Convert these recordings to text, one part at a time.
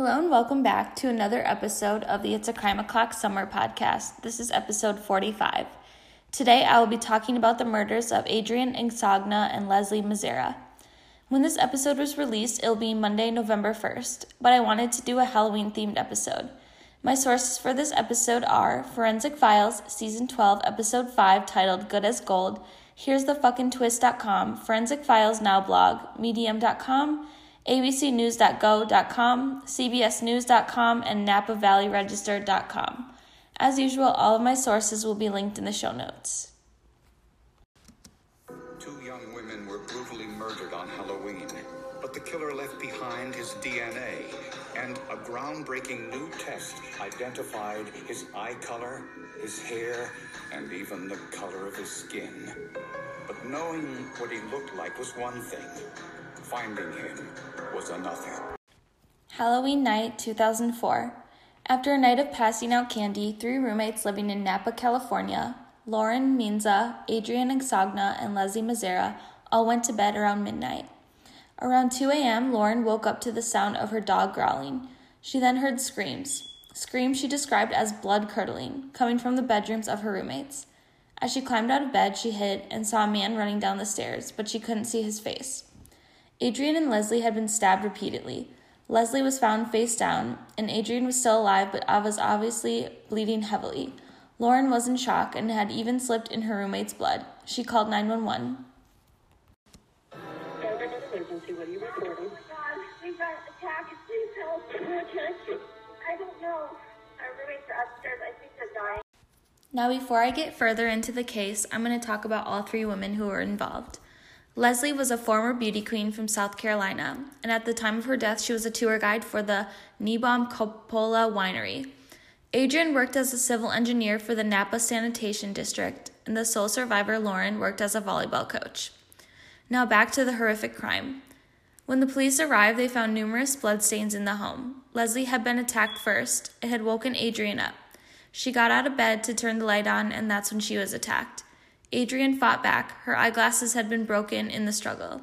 Hello and welcome back to another episode of the It's a Crime O'Clock Somewhere podcast. This is episode 45. Today I will be talking about the murders of Adriene Insogna and Leslie Mazzara. When this episode was released, it'll be Monday, November 1st, but I wanted to do a Halloween themed episode. My sources for this episode are Forensic Files, Season 12, Episode 5, titled Good as Gold, Here's the Fucking Twist.com, Forensic Files Now blog, Medium.com, abcnews.go.com, cbsnews.com, and napavalleyregister.com. As usual, all of my sources will be linked in the show notes. Two young women were brutally murdered on Halloween, but the killer left behind his DNA, and a groundbreaking new test identified his eye color, his hair, and even the color of his skin. But knowing what he looked like was one thing, finding him was another. Halloween night 2004. After a night of passing out candy, three roommates living in Napa, California, Lauren Meanza, Adriene Insogna, and Leslie Mazzara, all went to bed around midnight. Around 2 a.m., Lauren woke up to the sound of her dog growling. She then heard screams. Screams she described as blood curdling, coming from the bedrooms of her roommates. As she climbed out of bed, she hid and saw a man running down the stairs, but she couldn't see his face. Adriene and Leslie had been stabbed repeatedly. Leslie was found face down, and Adriene was still alive but was obviously bleeding heavily. Lauren was in shock and had even slipped in her roommate's blood. She called 911. What are you reporting? We got attacked. Please help. I don't know. Our roommates are upstairs. I think they're dying. Now, before I get further into the case, I'm going to talk about all three women who were involved. Leslie was a former beauty queen from South Carolina, and at the time of her death, she was a tour guide for the Niebaum Coppola Winery. Adriene worked as a civil engineer for the Napa Sanitation District, and the sole survivor, Lauren, worked as a volleyball coach. Now back to the horrific crime. When the police arrived, they found numerous bloodstains in the home. Leslie had been attacked first. It had woken Adriene up. She got out of bed to turn the light on, and that's when she was attacked. Adriene fought back. Her eyeglasses had been broken in the struggle.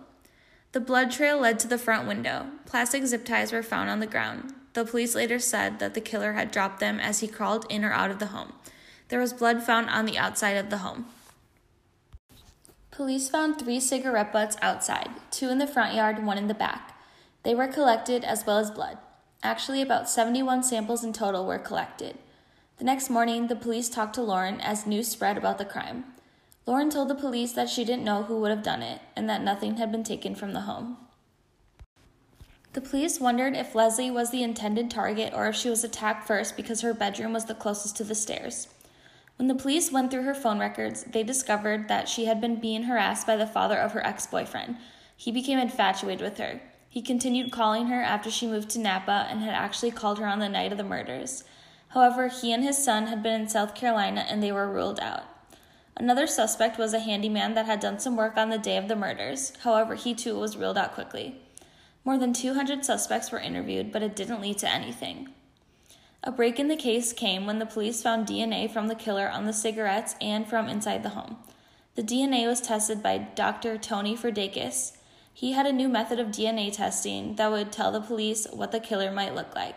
The blood trail led to the front window. Plastic zip ties were found on the ground. The police later said that the killer had dropped them as he crawled in or out of the home. There was blood found on the outside of the home. Police found three cigarette butts outside, two in the front yard, one in the back. They were collected as well as blood. Actually, about 71 samples in total were collected. The next morning, the police talked to Lauren as news spread about the crime. Lauren told the police that she didn't know who would have done it and that nothing had been taken from the home. The police wondered if Leslie was the intended target or if she was attacked first because her bedroom was the closest to the stairs. When the police went through her phone records, they discovered that she had been being harassed by the father of her ex boyfriend. He became infatuated with her. He continued calling her after she moved to Napa and had actually called her on the night of the murders. However, he and his son had been in South Carolina and they were ruled out. Another suspect was a handyman that had done some work on the day of the murders. However, he too was ruled out quickly. More than 200 suspects were interviewed, but it didn't lead to anything. A break in the case came when the police found DNA from the killer on the cigarettes and from inside the home. The DNA was tested by Dr. Tony Frudakis. He had a new method of DNA testing that would tell the police what the killer might look like.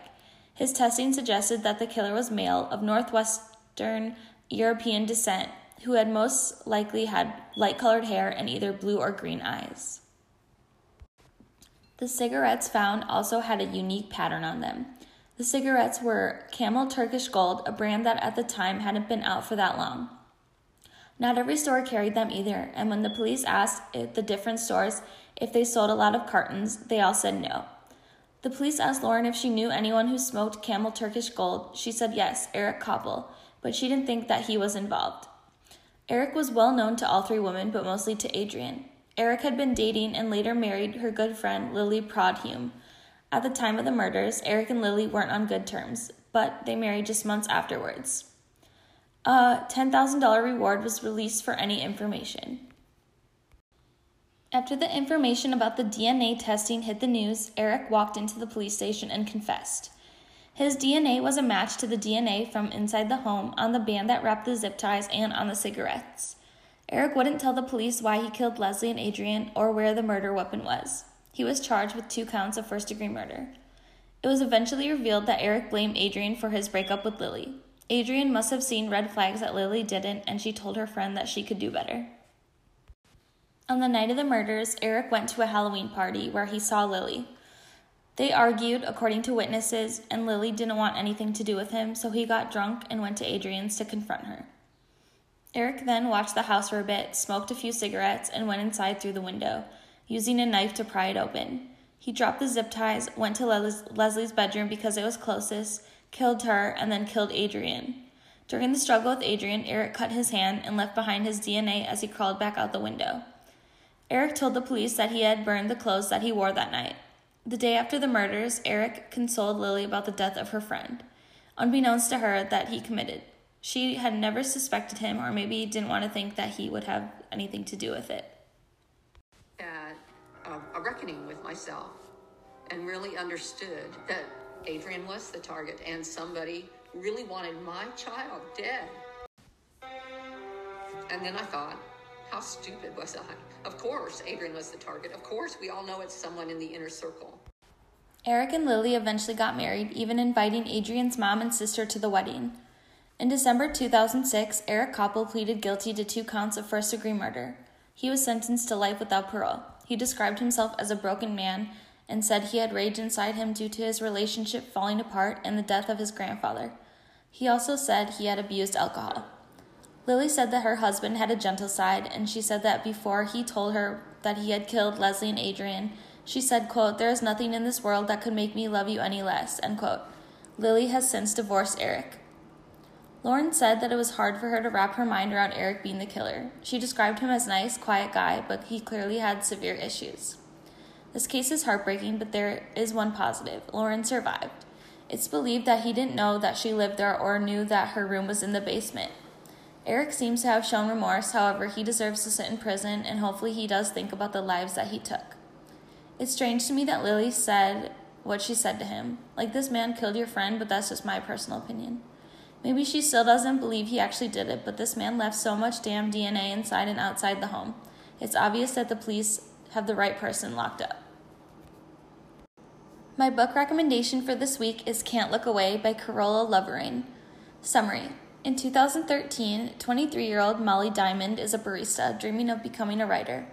His testing suggested that the killer was male of Northwestern European descent who had most likely had light colored hair and either blue or green eyes. The cigarettes found also had a unique pattern on them. The cigarettes were Camel Turkish Gold, a brand that at the time hadn't been out for that long. Not every store carried them either, and when the police asked the different stores if they sold a lot of cartons, they all said no. The police asked Lauren if she knew anyone who smoked Camel Turkish Gold. She said yes, Eric Copple, but she didn't think that he was involved. Eric was well known to all three women, but mostly to Adriene. Eric had been dating and later married her good friend Lily Prudhomme. At the time of the murders, Eric and Lily weren't on good terms, but they married just months afterwards. A $10,000 reward was released for any information. After the information about the DNA testing hit the news, Eric walked into the police station and confessed. His DNA was a match to the DNA from inside the home on the band that wrapped the zip ties and on the cigarettes. Eric wouldn't tell the police why he killed Leslie and Adriene or where the murder weapon was. He was charged with two counts of first degree murder. It was eventually revealed that Eric blamed Adriene for his breakup with Lily. Adriene must have seen red flags that Lily didn't, and she told her friend that she could do better. On the night of the murders, Eric went to a Halloween party where he saw Lily. They argued, according to witnesses, and Lily didn't want anything to do with him, so he got drunk and went to Adriene's to confront her. Eric then watched the house for a bit, smoked a few cigarettes, and went inside through the window, using a knife to pry it open. He dropped the zip ties, went to Leslie's bedroom because it was closest, killed her, and then killed Adriene. During the struggle with Adriene, Eric cut his hand and left behind his DNA as he crawled back out the window. Eric told the police that he had burned the clothes that he wore that night. The day after the murders, Eric consoled Lily about the death of her friend, unbeknownst to her that he committed. She had never suspected him, or maybe didn't want to think that he would have anything to do with it. Uh, had a reckoning with myself and really understood that Adriene was the target and somebody really wanted my child dead. And then I thought, how stupid was I? Of course, Adriene was the target. Of course, we all know it's someone in the inner circle. Eric and Lily eventually got married, even inviting Adriene's mom and sister to the wedding. In December 2006, Eric Copple pleaded guilty to two counts of first degree murder. He was sentenced to life without parole. He described himself as a broken man and said he had rage inside him due to his relationship falling apart and the death of his grandfather. He also said he had abused alcohol. Lily said that her husband had a gentle side, and she said that before he told her that he had killed Leslie and Adriene, she said, quote, There is nothing in this world that could make me love you any less, end quote. Lily has since divorced Eric. Lauren said that it was hard for her to wrap her mind around Eric being the killer. She described him as a nice, quiet guy, but he clearly had severe issues. This case is heartbreaking, but there is one positive. Lauren survived. It's believed that he didn't know that she lived there or knew that her room was in the basement. Eric seems to have shown remorse, however, he deserves to sit in prison, and hopefully he does think about the lives that he took. It's strange to me that Lily said what she said to him. Like, this man killed your friend, but that's just my personal opinion. Maybe she still doesn't believe he actually did it, but this man left so much damn DNA inside and outside the home. It's obvious that the police have the right person locked up. My book recommendation for this week is Can't Look Away by Carola Lovering. Summary In 2013, 23 year old Molly Diamond is a barista dreaming of becoming a writer.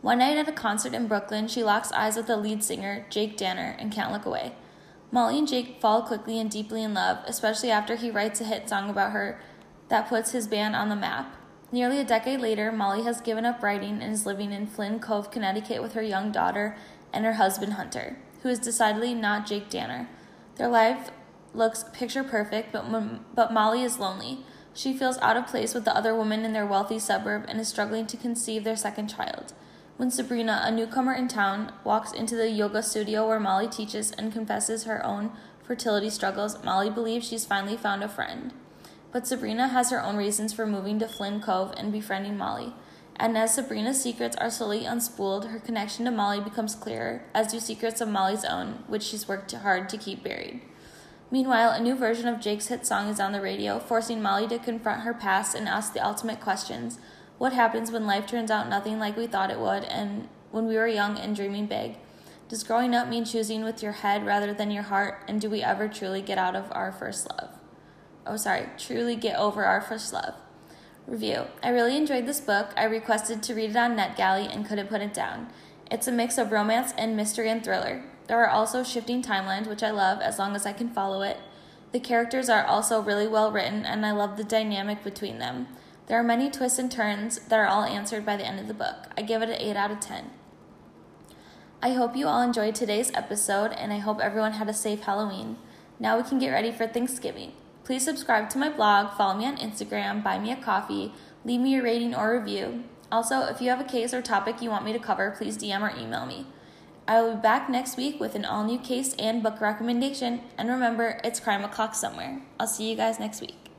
One night at a concert in Brooklyn, she locks eyes with the lead singer, Jake Danner, and can't look away. Molly and Jake fall quickly and deeply in love, especially after he writes a hit song about her that puts his band on the map. Nearly a decade later, Molly has given up writing and is living in Flynn Cove, Connecticut with her young daughter and her husband Hunter, who is decidedly not Jake Danner. Their life looks picture perfect, but, but Molly is lonely. She feels out of place with the other women in their wealthy suburb and is struggling to conceive their second child when Sabrina, a newcomer in town, walks into the yoga studio where Molly teaches and confesses her own fertility struggles, Molly believes she's finally found a friend. But Sabrina has her own reasons for moving to Flynn Cove and befriending Molly. And as Sabrina's secrets are slowly unspooled, her connection to Molly becomes clearer, as do secrets of Molly's own, which she's worked hard to keep buried. Meanwhile, a new version of Jake's hit song is on the radio, forcing Molly to confront her past and ask the ultimate questions what happens when life turns out nothing like we thought it would and when we were young and dreaming big? Does growing up mean choosing with your head rather than your heart? And do we ever truly get out of our first love? Oh, sorry, truly get over our first love. Review I really enjoyed this book. I requested to read it on NetGalley and couldn't put it down. It's a mix of romance and mystery and thriller. There are also shifting timelines, which I love as long as I can follow it. The characters are also really well written, and I love the dynamic between them. There are many twists and turns that are all answered by the end of the book. I give it an 8 out of 10. I hope you all enjoyed today's episode, and I hope everyone had a safe Halloween. Now we can get ready for Thanksgiving. Please subscribe to my blog, follow me on Instagram, buy me a coffee, leave me a rating or review. Also, if you have a case or topic you want me to cover, please DM or email me. I will be back next week with an all new case and book recommendation. And remember, it's crime o'clock somewhere. I'll see you guys next week.